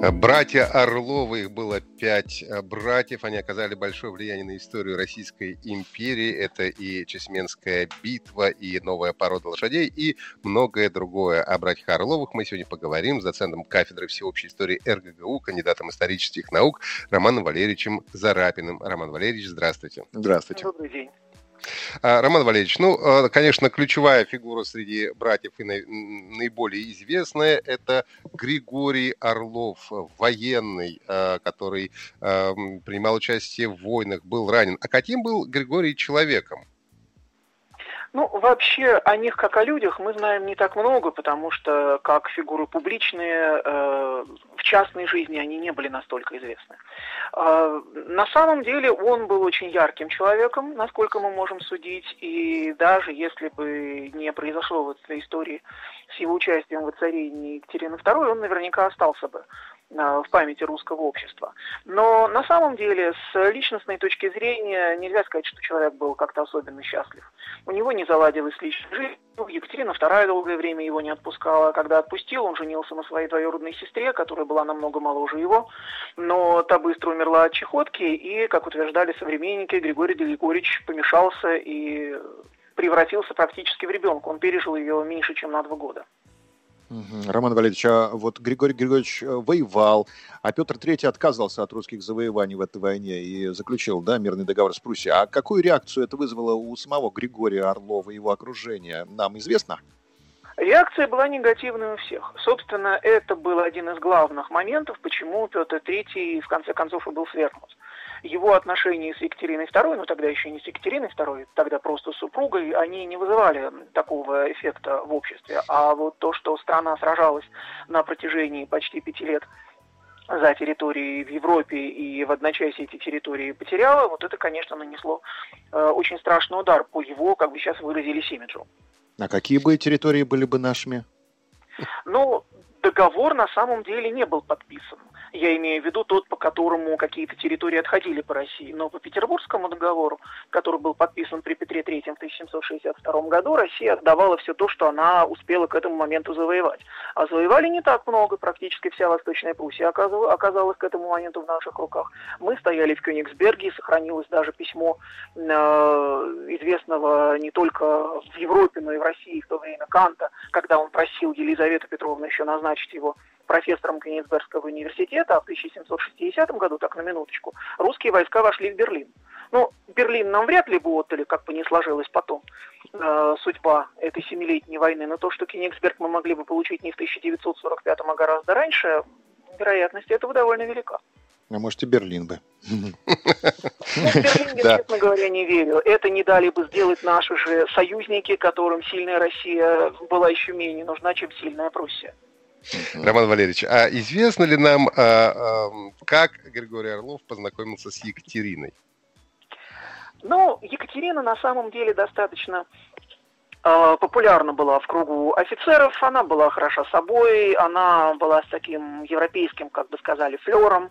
Братья Орловы, их было пять э, братьев, они оказали большое влияние на историю Российской империи. Это и Чесменская битва, и новая порода лошадей, и многое другое. О братьях Орловых мы сегодня поговорим с доцентом кафедры всеобщей истории РГГУ, кандидатом исторических наук Романом Валерьевичем Зарапиным. Роман Валерьевич, здравствуйте. Здравствуйте. Добрый день. А, Роман Валерьевич, ну, а, конечно, ключевая фигура среди братьев и наиболее известная – это Григорий Орлов, военный, а, который принимал участие в войнах, был ранен. А каким был Григорий человеком? Ну, вообще, о них как о людях мы знаем не так много, потому что как фигуры публичные, э, в частной жизни они не были настолько известны. Э, на самом деле он был очень ярким человеком, насколько мы можем судить, и даже если бы не произошло в этой истории с его участием в воцарении Екатерины II, он наверняка остался бы в памяти русского общества. Но на самом деле с личностной точки зрения нельзя сказать, что человек был как-то особенно счастлив. У него не заладилась личная жизнь. Екатерина II долгое время его не отпускала. Когда отпустил, он женился на своей двоюродной сестре, которая была намного моложе его. Но та быстро умерла от чехотки, и, как утверждали современники, Григорий Григорьевич помешался и превратился практически в ребенка. Он пережил ее меньше, чем на два года. Роман Валерьевич, а вот Григорий Григорьевич э, воевал, а Петр III отказывался от русских завоеваний в этой войне и заключил да, мирный договор с Пруссией. А какую реакцию это вызвало у самого Григория Орлова и его окружения, нам известно? Реакция была негативной у всех. Собственно, это был один из главных моментов, почему Петр III в конце концов и был свергнут его отношения с Екатериной II, ну тогда еще не с Екатериной II, тогда просто с супругой, они не вызывали такого эффекта в обществе. А вот то, что страна сражалась на протяжении почти пяти лет за территории в Европе и в одночасье эти территории потеряла, вот это, конечно, нанесло э, очень страшный удар по его, как бы сейчас выразились, имиджу. А какие бы территории были бы нашими? Ну, договор на самом деле не был подписан. Я имею в виду тот, по которому какие-то территории отходили по России. Но по Петербургскому договору, который был подписан при Петре III в 1762 году, Россия отдавала все то, что она успела к этому моменту завоевать. А завоевали не так много, практически вся Восточная Пруссия оказалась к этому моменту в наших руках. Мы стояли в Кёнигсберге, сохранилось даже письмо э, известного не только в Европе, но и в России в то время Канта, когда он просил Елизавету Петровну еще назначить его профессором Кенигсбергского университета, а в 1760 году, так на минуточку, русские войска вошли в Берлин. Ну, Берлин нам вряд ли бы отдали, как бы не сложилась потом э, судьба этой семилетней войны, но то, что Кенигсберг мы могли бы получить не в 1945, а гораздо раньше, вероятность этого довольно велика. А может и Берлин бы. Ну, в Берлин я, честно говоря, не верю. Это не дали бы сделать наши же союзники, которым сильная Россия была еще менее нужна, чем сильная Пруссия. Роман Валерьевич, а известно ли нам, а, а, как Григорий Орлов познакомился с Екатериной? Ну, Екатерина на самом деле достаточно э, популярна была в кругу офицеров, она была хороша собой, она была с таким европейским, как бы сказали, флером, э,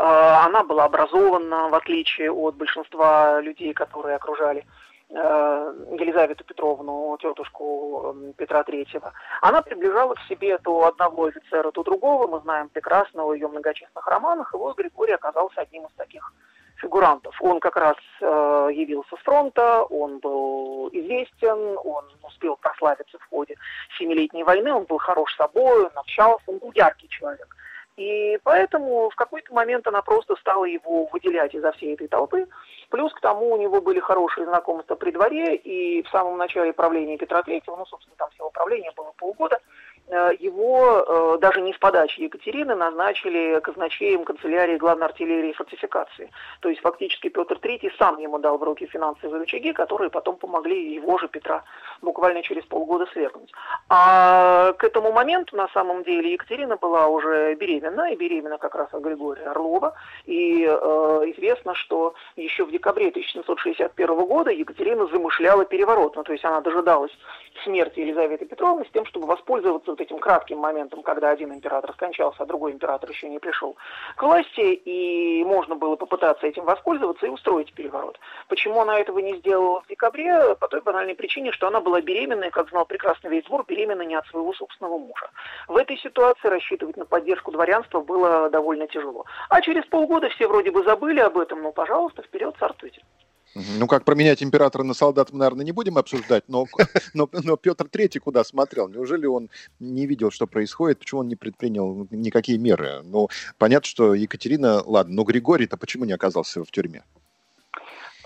она была образована, в отличие от большинства людей, которые окружали Елизавету Петровну, тетушку эм, Петра Третьего, она приближала к себе то одного офицера, то другого. Мы знаем прекрасно о ее многочисленных романах. И вот Григорий оказался одним из таких фигурантов. Он как раз э, явился с фронта, он был известен, он успел прославиться в ходе Семилетней войны, он был хорош собой, он общался, он был яркий человек. И поэтому в какой-то момент она просто стала его выделять изо всей этой толпы. Плюс к тому у него были хорошие знакомства при дворе, и в самом начале правления Петра III, ну, собственно, там всего правления было полгода, его э, даже не с подачи Екатерины назначили казначеем канцелярии главной артиллерии фортификации. То есть фактически Петр III сам ему дал в руки финансовые рычаги, которые потом помогли его же Петра буквально через полгода свергнуть. А к этому моменту на самом деле Екатерина была уже беременна, и беременна как раз от Григория Орлова. И э, известно, что еще в декабре 1761 года Екатерина замышляла переворот. Ну, то есть она дожидалась смерти Елизаветы Петровны с тем, чтобы воспользоваться вот этим кратким моментом, когда один император скончался, а другой император еще не пришел к власти, и можно было попытаться этим воспользоваться и устроить переворот. Почему она этого не сделала в декабре? По той банальной причине, что она была беременной, как знал прекрасно весь двор, беременна не от своего собственного мужа. В этой ситуации рассчитывать на поддержку дворянства было довольно тяжело. А через полгода все вроде бы забыли об этом, ну, пожалуйста, вперед, царствуйте. Ну, как променять императора на солдат, мы, наверное, не будем обсуждать, но, но, но Петр III куда смотрел? Неужели он не видел, что происходит? Почему он не предпринял никакие меры? Ну, понятно, что Екатерина, ладно, но Григорий-то почему не оказался в тюрьме?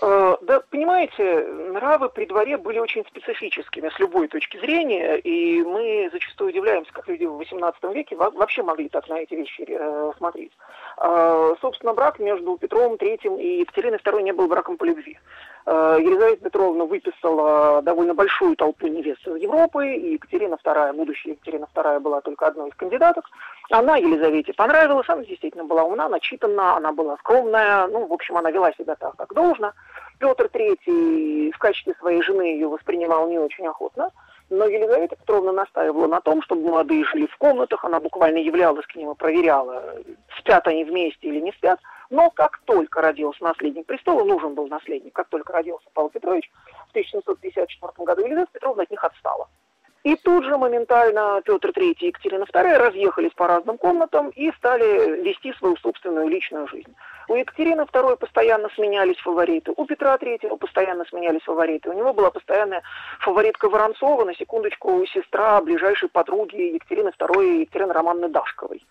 Э, да, понимаете, нравы при дворе были очень специфическими с любой точки зрения, и мы зачастую удивляемся, как люди в XVIII веке вообще могли так на эти вещи э, смотреть. Э, собственно, брак между Петром III и Екатериной II не был браком по любви. Э, Елизавета Петровна выписала довольно большую толпу невест из Европы, и Екатерина II, будущая Екатерина II была только одной из кандидаток. Она Елизавете понравилась, она действительно была умна, начитана, она была скромная, ну, в общем, она вела себя так, как должно. Петр III в качестве своей жены ее воспринимал не очень охотно, но Елизавета Петровна настаивала на том, чтобы молодые жили в комнатах, она буквально являлась к ним и проверяла, спят они вместе или не спят. Но как только родился наследник престола, нужен был наследник, как только родился Павел Петрович в 1754 году, Елизавета Петровна от них отстала. И тут же моментально Петр III и Екатерина II разъехались по разным комнатам и стали вести свою собственную личную жизнь. У Екатерины II постоянно сменялись фавориты, у Петра III постоянно сменялись фавориты. У него была постоянная фаворитка Воронцова, на секундочку, сестра ближайшей подруги Екатерины II, Екатерины Романовны Дашковой.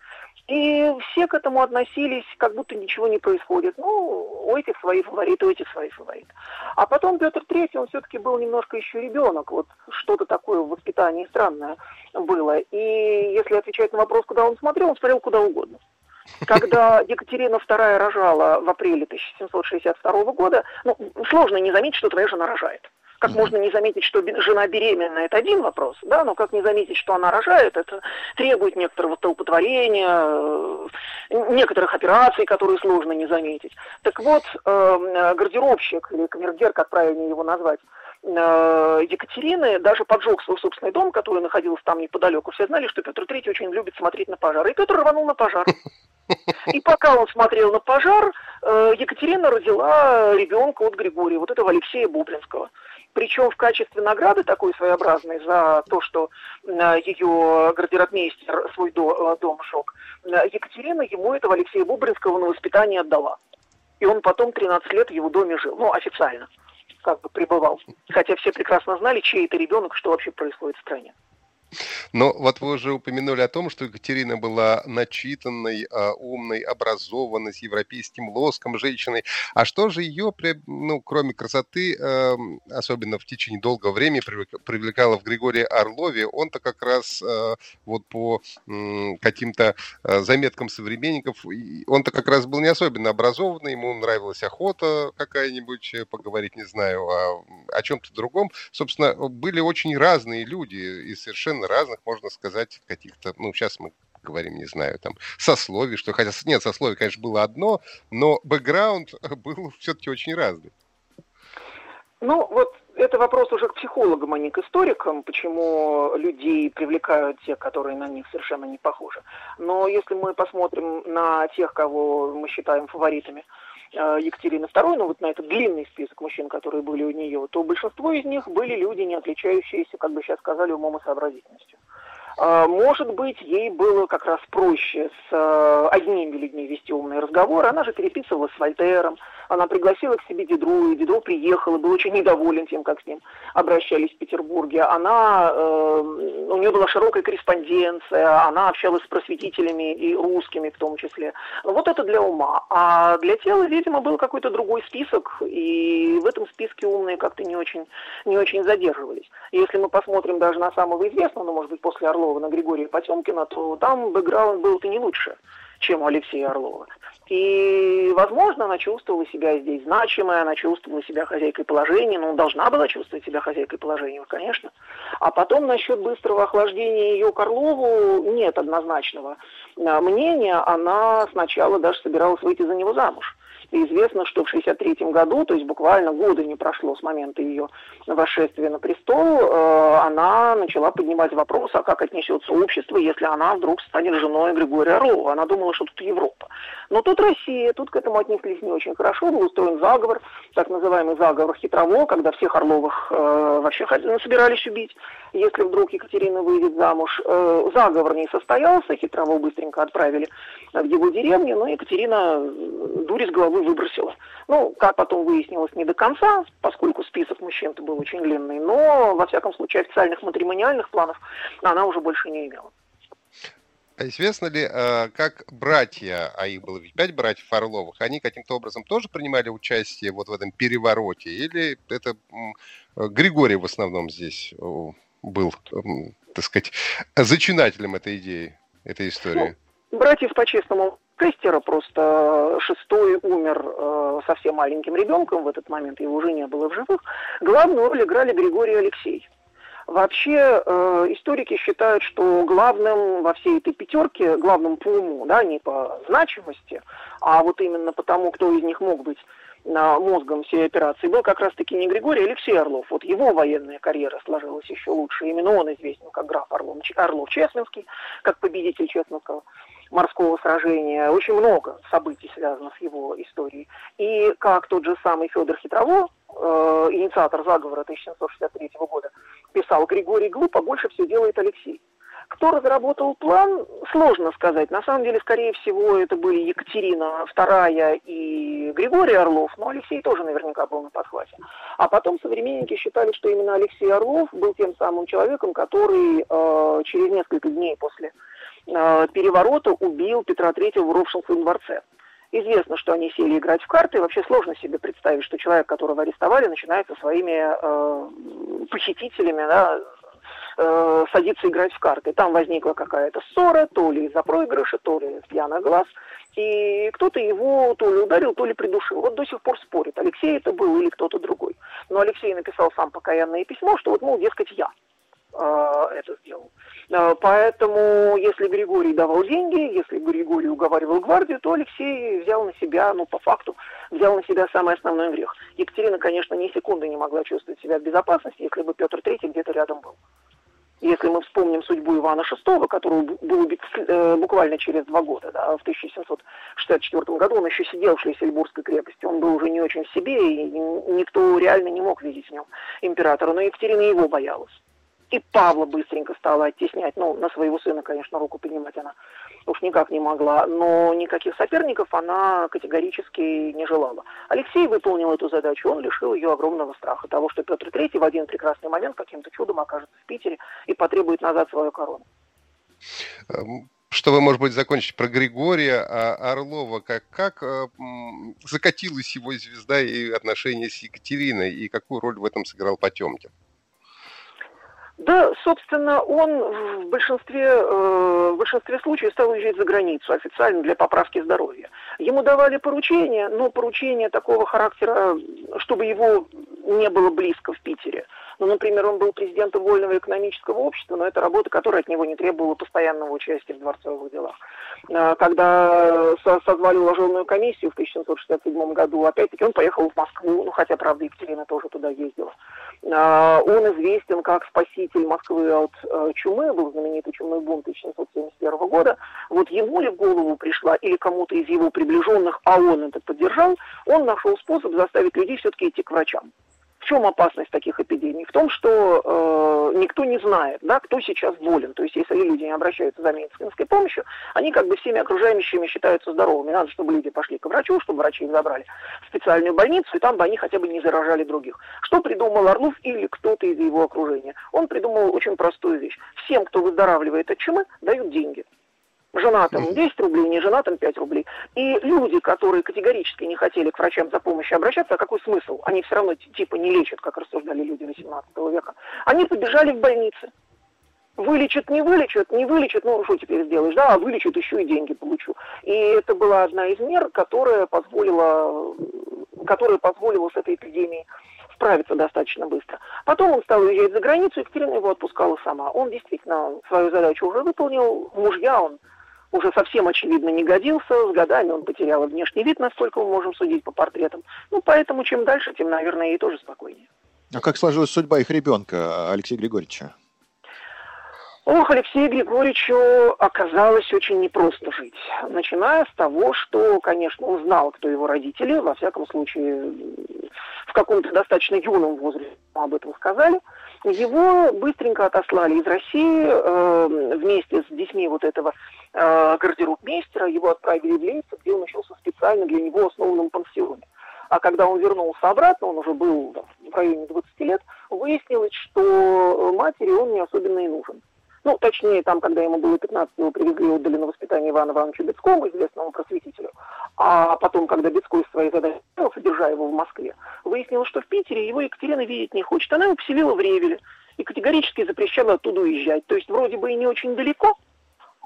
И все к этому относились, как будто ничего не происходит. Ну, у этих свои фавориты, у этих свои фавориты. А потом Петр III, он все-таки был немножко еще ребенок. Вот что-то такое в воспитании странное было. И если отвечать на вопрос, куда он смотрел, он смотрел куда угодно. Когда Екатерина II рожала в апреле 1762 года, ну, сложно не заметить, что твоя жена рожает. Как можно не заметить, что жена беременна, это один вопрос, да, но как не заметить, что она рожает, это требует некоторого столпотворения, э, некоторых операций, которые сложно не заметить. Так вот, э, гардеробщик, или камергер, как правильно его назвать, э, Екатерины даже поджег свой собственный дом, который находился там неподалеку. Все знали, что Петр III очень любит смотреть на пожар. И Петр рванул на пожар. И пока он смотрел на пожар, Екатерина родила ребенка от Григория, вот этого Алексея Бублинского. Причем в качестве награды такой своеобразной за то, что э, ее гардеробмейстер свой э, дом сжег, э, Екатерина ему этого Алексея Бубринского на воспитание отдала. И он потом 13 лет в его доме жил, ну, официально, как бы пребывал. Хотя все прекрасно знали, чей это ребенок, что вообще происходит в стране. Но вот вы уже упомянули о том, что Екатерина была начитанной, а, умной, образованной, с европейским лоском женщиной. А что же ее, ну, кроме красоты, эм, особенно в течение долгого времени привлекало в Григории Орлове? Он-то как раз э, вот по каким-то э, заметкам современников, он-то как раз был не особенно образованный, ему нравилась охота какая-нибудь, э, поговорить, не знаю, о, о чем-то другом. Собственно, были очень разные люди и совершенно совершенно разных, можно сказать, каких-то, ну, сейчас мы говорим, не знаю, там, сословий, что, хотя, нет, сословий, конечно, было одно, но бэкграунд был все-таки очень разный. Ну, вот это вопрос уже к психологам, а не к историкам, почему людей привлекают те, которые на них совершенно не похожи. Но если мы посмотрим на тех, кого мы считаем фаворитами, Екатерины II, ну вот на этот длинный список мужчин, которые были у нее, то большинство из них были люди, не отличающиеся, как бы сейчас сказали, умом и сообразительностью. А, может быть, ей было как раз проще с э, одними людьми вести умные разговоры. Она же переписывалась с Вольтером, она пригласила к себе Дидру, и Дидро приехал, и был очень недоволен тем, как с ним обращались в Петербурге. Она, э, у нее была широкая корреспонденция, она общалась с просветителями и русскими в том числе. Вот это для ума. А для тела, видимо, был какой-то другой список, и в этом списке умные как-то не очень, не очень задерживались. Если мы посмотрим даже на самого известного, ну, может быть, после Орлова, Орлова на Григория Потемкина, то там бэкграунд был-то не лучше, чем у Алексея Орлова. И, возможно, она чувствовала себя здесь значимой, она чувствовала себя хозяйкой положения, ну, должна была чувствовать себя хозяйкой положения, конечно. А потом насчет быстрого охлаждения ее к Орлову нет однозначного а, мнения. Она сначала даже собиралась выйти за него замуж. И известно, что в 1963 году, то есть буквально года не прошло с момента ее восшествия на престол, э, она начала поднимать вопрос, а как отнесется общество, если она вдруг станет женой Григория Орлова. Она думала, что тут Европа. Но тут Россия, тут к этому отнеслись не очень хорошо, был устроен заговор, так называемый заговор хитрово, когда всех Орловых э, вообще ну, собирались убить, если вдруг Екатерина выйдет замуж. Э, заговор не состоялся, хитрово быстренько отправили в его деревню, но Екатерина дури с головы выбросила. Ну, как потом выяснилось, не до конца, поскольку список мужчин-то был очень длинный, но, во всяком случае, официальных матримониальных планов она уже больше не имела. А известно ли, э, как братья, а их было ведь пять братьев Орловых, они каким-то образом тоже принимали участие вот в этом перевороте? Или это Григорий в основном здесь был, так сказать, зачинателем этой идеи, этой истории? Ну, братьев по-честному Кестера просто шестой умер э, совсем маленьким ребенком в этот момент, его уже не было в живых. Главную роль играли Григорий Алексей. Вообще э, историки считают, что главным во всей этой пятерке, главным по уму, да, не по значимости, а вот именно потому, кто из них мог быть на мозгом всей операции, был как раз-таки не Григорий, а Алексей Орлов. Вот его военная карьера сложилась еще лучше. Именно он известен как граф Орлов, Орлов Чесменский, как победитель Чесменского морского сражения. Очень много событий связано с его историей. И как тот же самый Федор Хитрово, э, инициатор заговора 1763 года, писал Григорий глупо, больше все делает Алексей. Кто разработал план, сложно сказать. На самом деле, скорее всего, это были Екатерина II и Григорий Орлов, но Алексей тоже наверняка был на подхвате. А потом современники считали, что именно Алексей Орлов был тем самым человеком, который э, через несколько дней после переворота убил Петра III в Ровшинском дворце. Известно, что они сели играть в карты, и вообще сложно себе представить, что человек, которого арестовали, начинает со своими э, похитителями да, э, садиться играть в карты. Там возникла какая-то ссора, то ли из-за проигрыша, то ли пьяный глаз. И кто-то его то ли ударил, то ли придушил. Вот до сих пор спорит, Алексей это был или кто-то другой. Но Алексей написал сам покаянное письмо, что вот, мол, дескать, я э, это сделал. Э, поэтому, если Григорий давал деньги, если Григорий уговаривал гвардию, то Алексей взял на себя, ну, по факту, взял на себя самый основной грех. Екатерина, конечно, ни секунды не могла чувствовать себя в безопасности, если бы Петр III где-то рядом был. Если мы вспомним судьбу Ивана VI, который был убит э, буквально через два года, да, в 1764 году, он еще сидел в Шлиссельбургской крепости, он был уже не очень в себе, и никто реально не мог видеть в нем императора, но Екатерина его боялась. И Павла быстренько стала оттеснять. Ну, на своего сына, конечно, руку поднимать она уж никак не могла. Но никаких соперников она категорически не желала. Алексей выполнил эту задачу. Он лишил ее огромного страха. Того, что Петр III в один прекрасный момент каким-то чудом окажется в Питере и потребует назад свою корону. Эм, чтобы, может быть, закончить про Григория а Орлова, как, как э, закатилась его звезда и отношения с Екатериной, и какую роль в этом сыграл Потемкин? Да, собственно, он в большинстве, э, в большинстве случаев стал уезжать за границу официально для поправки здоровья. Ему давали поручения, но поручения такого характера, чтобы его не было близко в Питере. Ну, например, он был президентом Вольного экономического общества, но это работа, которая от него не требовала постоянного участия в дворцовых делах. Э, когда созвали уложенную комиссию в 1767 году, опять-таки он поехал в Москву, ну, хотя, правда, Екатерина тоже туда ездила. Э, он известен как спаситель Москвы от э, чумы, был знаменитый чумной бунт 1771 года. Вот ему ли в голову пришла или кому-то из его приближенных, а он это поддержал, он нашел способ заставить людей все-таки идти к врачам. В чем опасность таких эпидемий? В том, что э, никто не знает, да, кто сейчас болен. То есть, если люди не обращаются за медицинской помощью, они как бы всеми окружающими считаются здоровыми. Надо, чтобы люди пошли к врачу, чтобы врачи их забрали в специальную больницу, и там бы они хотя бы не заражали других. Что придумал Орлов или кто-то из его окружения? Он придумал очень простую вещь. Всем, кто выздоравливает от чумы, дают деньги женатым 10 рублей, не женатым 5 рублей. И люди, которые категорически не хотели к врачам за помощью обращаться, а какой смысл? Они все равно типа не лечат, как рассуждали люди 18 века. Они побежали в больницы. Вылечат, не вылечат, не вылечат, ну что теперь сделаешь, да, а вылечат, еще и деньги получу. И это была одна из мер, которая позволила, которая позволила с этой эпидемией справиться достаточно быстро. Потом он стал уезжать за границу, Екатерина его отпускала сама. Он действительно свою задачу уже выполнил, мужья он уже совсем очевидно не годился, с годами он потерял внешний вид, насколько мы можем судить по портретам. Ну, поэтому чем дальше, тем, наверное, и тоже спокойнее. А как сложилась судьба их ребенка, Алексея Григорьевича? Ох, Алексею Григорьевичу оказалось очень непросто жить. Начиная с того, что, конечно, он знал, кто его родители, во всяком случае, в каком-то достаточно юном возрасте об этом сказали. Его быстренько отослали из России э, вместе с детьми вот этого э, гардеробмейстера, его отправили в Лейпциг, где он учился специально для него основанном пансионе. А когда он вернулся обратно, он уже был в районе 20 лет, выяснилось, что матери он не особенно и нужен. Ну, точнее, там, когда ему было 15, его привезли и отдали на воспитание Ивана Ивановичу Бецкому, известному просветителю. А потом, когда Бецкой свои задачи содержа его в Москве, выяснилось, что в Питере его Екатерина видеть не хочет. Она его поселила в Ревеле и категорически запрещала оттуда уезжать. То есть вроде бы и не очень далеко,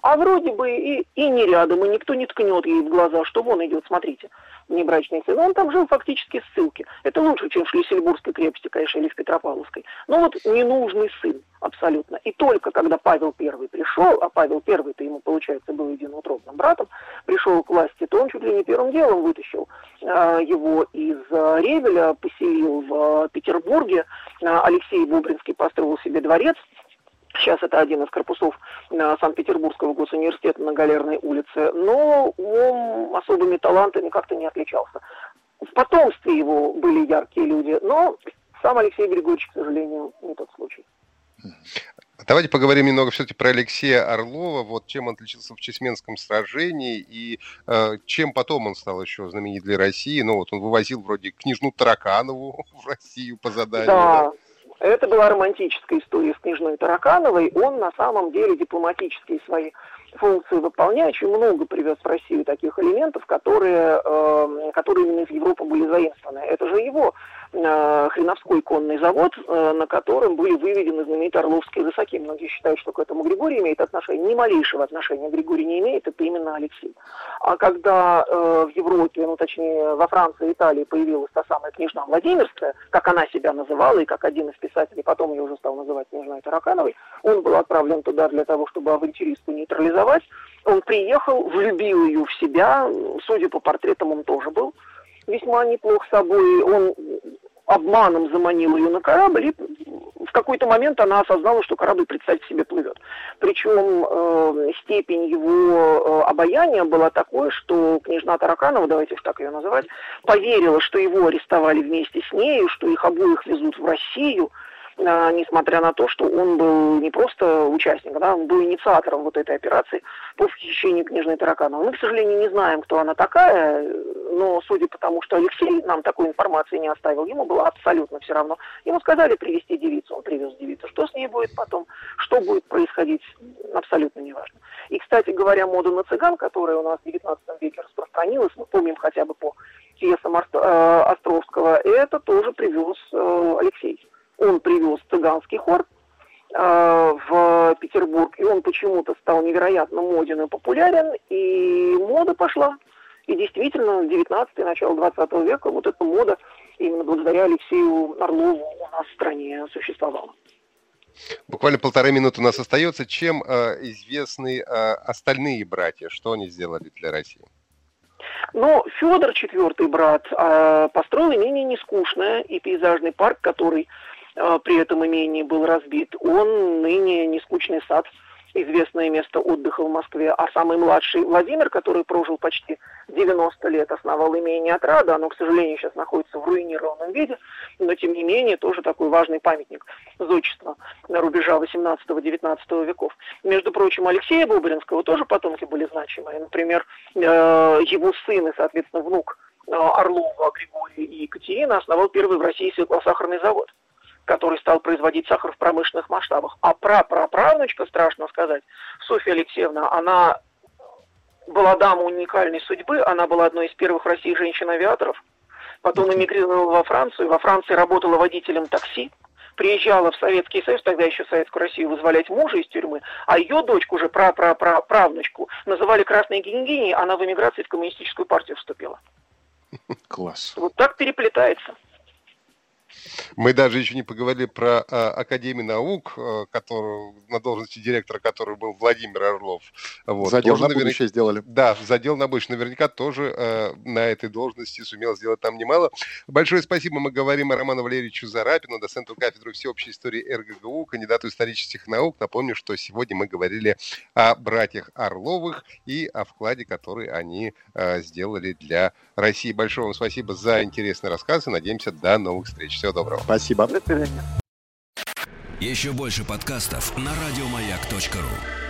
а вроде бы и, и не рядом, и никто не ткнет ей в глаза, что вон идет, смотрите, внебрачный сын. Он там жил фактически в ссылке. Это лучше, чем в Шлиссельбургской крепости, конечно, или в Петропавловской. Но вот ненужный сын абсолютно. И только когда Павел I пришел, а Павел I-то ему, получается, был единоутробным братом, пришел к власти, то он чуть ли не первым делом вытащил э, его из э, Ревеля, поселил в э, Петербурге. Э, Алексей Бубринский построил себе дворец, Сейчас это один из корпусов э, Санкт-Петербургского госуниверситета на Галерной улице, но он особыми талантами как-то не отличался. В потомстве его были яркие люди, но сам Алексей Григорьевич, к сожалению, не тот случай. Давайте поговорим немного все-таки про Алексея Орлова, вот чем он отличился в Чесменском сражении и э, чем потом он стал еще знаменит для России. Ну вот он вывозил вроде княжну Тараканову в Россию по заданию. Да, да? Это была романтическая история с княжной Таракановой. Он на самом деле дипломатические свои функции выполняя, очень много привез в Россию таких элементов, которые, э, которые именно из Европы были заимствованы. Это же его Хреновской конный завод, э, на котором были выведены знаменитые Орловские рысаки. Многие считают, что к этому Григорий имеет отношение. Ни малейшего отношения Григорий не имеет, это именно Алексей. А когда э, в Европе, ну точнее во Франции и Италии появилась та самая княжна Владимирская, как она себя называла, и как один из писателей потом ее уже стал называть княжной Таракановой, он был отправлен туда для того, чтобы авантюристку нейтрализовать. Он приехал, влюбил ее в себя, судя по портретам, он тоже был весьма неплох собой. Он обманом заманил ее на корабль, и в какой-то момент она осознала, что корабль, представьте себе, плывет. Причем э, степень его э, обаяния была такой, что княжна Тараканова, давайте уж так ее называть, поверила, что его арестовали вместе с нею, что их обоих везут в Россию, несмотря на то, что он был не просто участником, да, он был инициатором вот этой операции по похищению княжной Таракановой. Мы, к сожалению, не знаем, кто она такая, но судя по тому, что Алексей нам такой информации не оставил, ему было абсолютно все равно. Ему сказали привести девицу, он привез девицу. Что с ней будет потом, что будет происходить, абсолютно неважно. И, кстати говоря, мода на цыган, которая у нас в XIX веке распространилась, мы помним хотя бы по пьесам э, Островского, это тоже привез э, Алексей он привез цыганский хор э, в Петербург, и он почему-то стал невероятно моден и популярен, и мода пошла. И действительно, в 19 начало 20 века вот эта мода именно благодаря Алексею Орлову у нас в стране существовала. Буквально полторы минуты у нас остается. Чем э, известны э, остальные братья? Что они сделали для России? Но Федор, четвертый брат, э, построил имение нескучное и пейзажный парк, который при этом имении был разбит, он ныне нескучный сад, известное место отдыха в Москве. А самый младший Владимир, который прожил почти 90 лет, основал имение Отрада. Оно, к сожалению, сейчас находится в руинированном виде, но, тем не менее, тоже такой важный памятник зодчества на рубежа 18-19 веков. Между прочим, Алексея Бубринского тоже потомки были значимые. Например, э, его сын и, соответственно, внук э, Орлова Григорий и Екатерина основал первый в России сахарный завод который стал производить сахар в промышленных масштабах. А прапраправнучка, страшно сказать, Софья Алексеевна, она была дама уникальной судьбы, она была одной из первых в России женщин-авиаторов, потом эмигрировала во Францию, во Франции работала водителем такси, приезжала в Советский Союз, тогда еще Советскую Россию, вызволять мужа из тюрьмы, а ее дочку уже, пра -пра -пра правнучку, называли красной генгиней, она в эмиграции в коммунистическую партию вступила. Класс. Вот так переплетается. Мы даже еще не поговорили про а, Академию наук, а, которую, на должности директора который был Владимир Орлов. Вот. Задел тоже на наверняка, будущее сделали. Да, задел на будущее. Наверняка тоже а, на этой должности сумел сделать там немало. Большое спасибо. Мы говорим о Роману Валерьевичу Зарапину, доценту кафедры всеобщей истории РГГУ, кандидату исторических наук. Напомню, что сегодня мы говорили о братьях Орловых и о вкладе, который они а, сделали для России. Большое вам спасибо за интересный рассказ и надеемся до новых встреч. Всего доброго. Спасибо. До свидания. Еще больше подкастов на радиомаяк.ру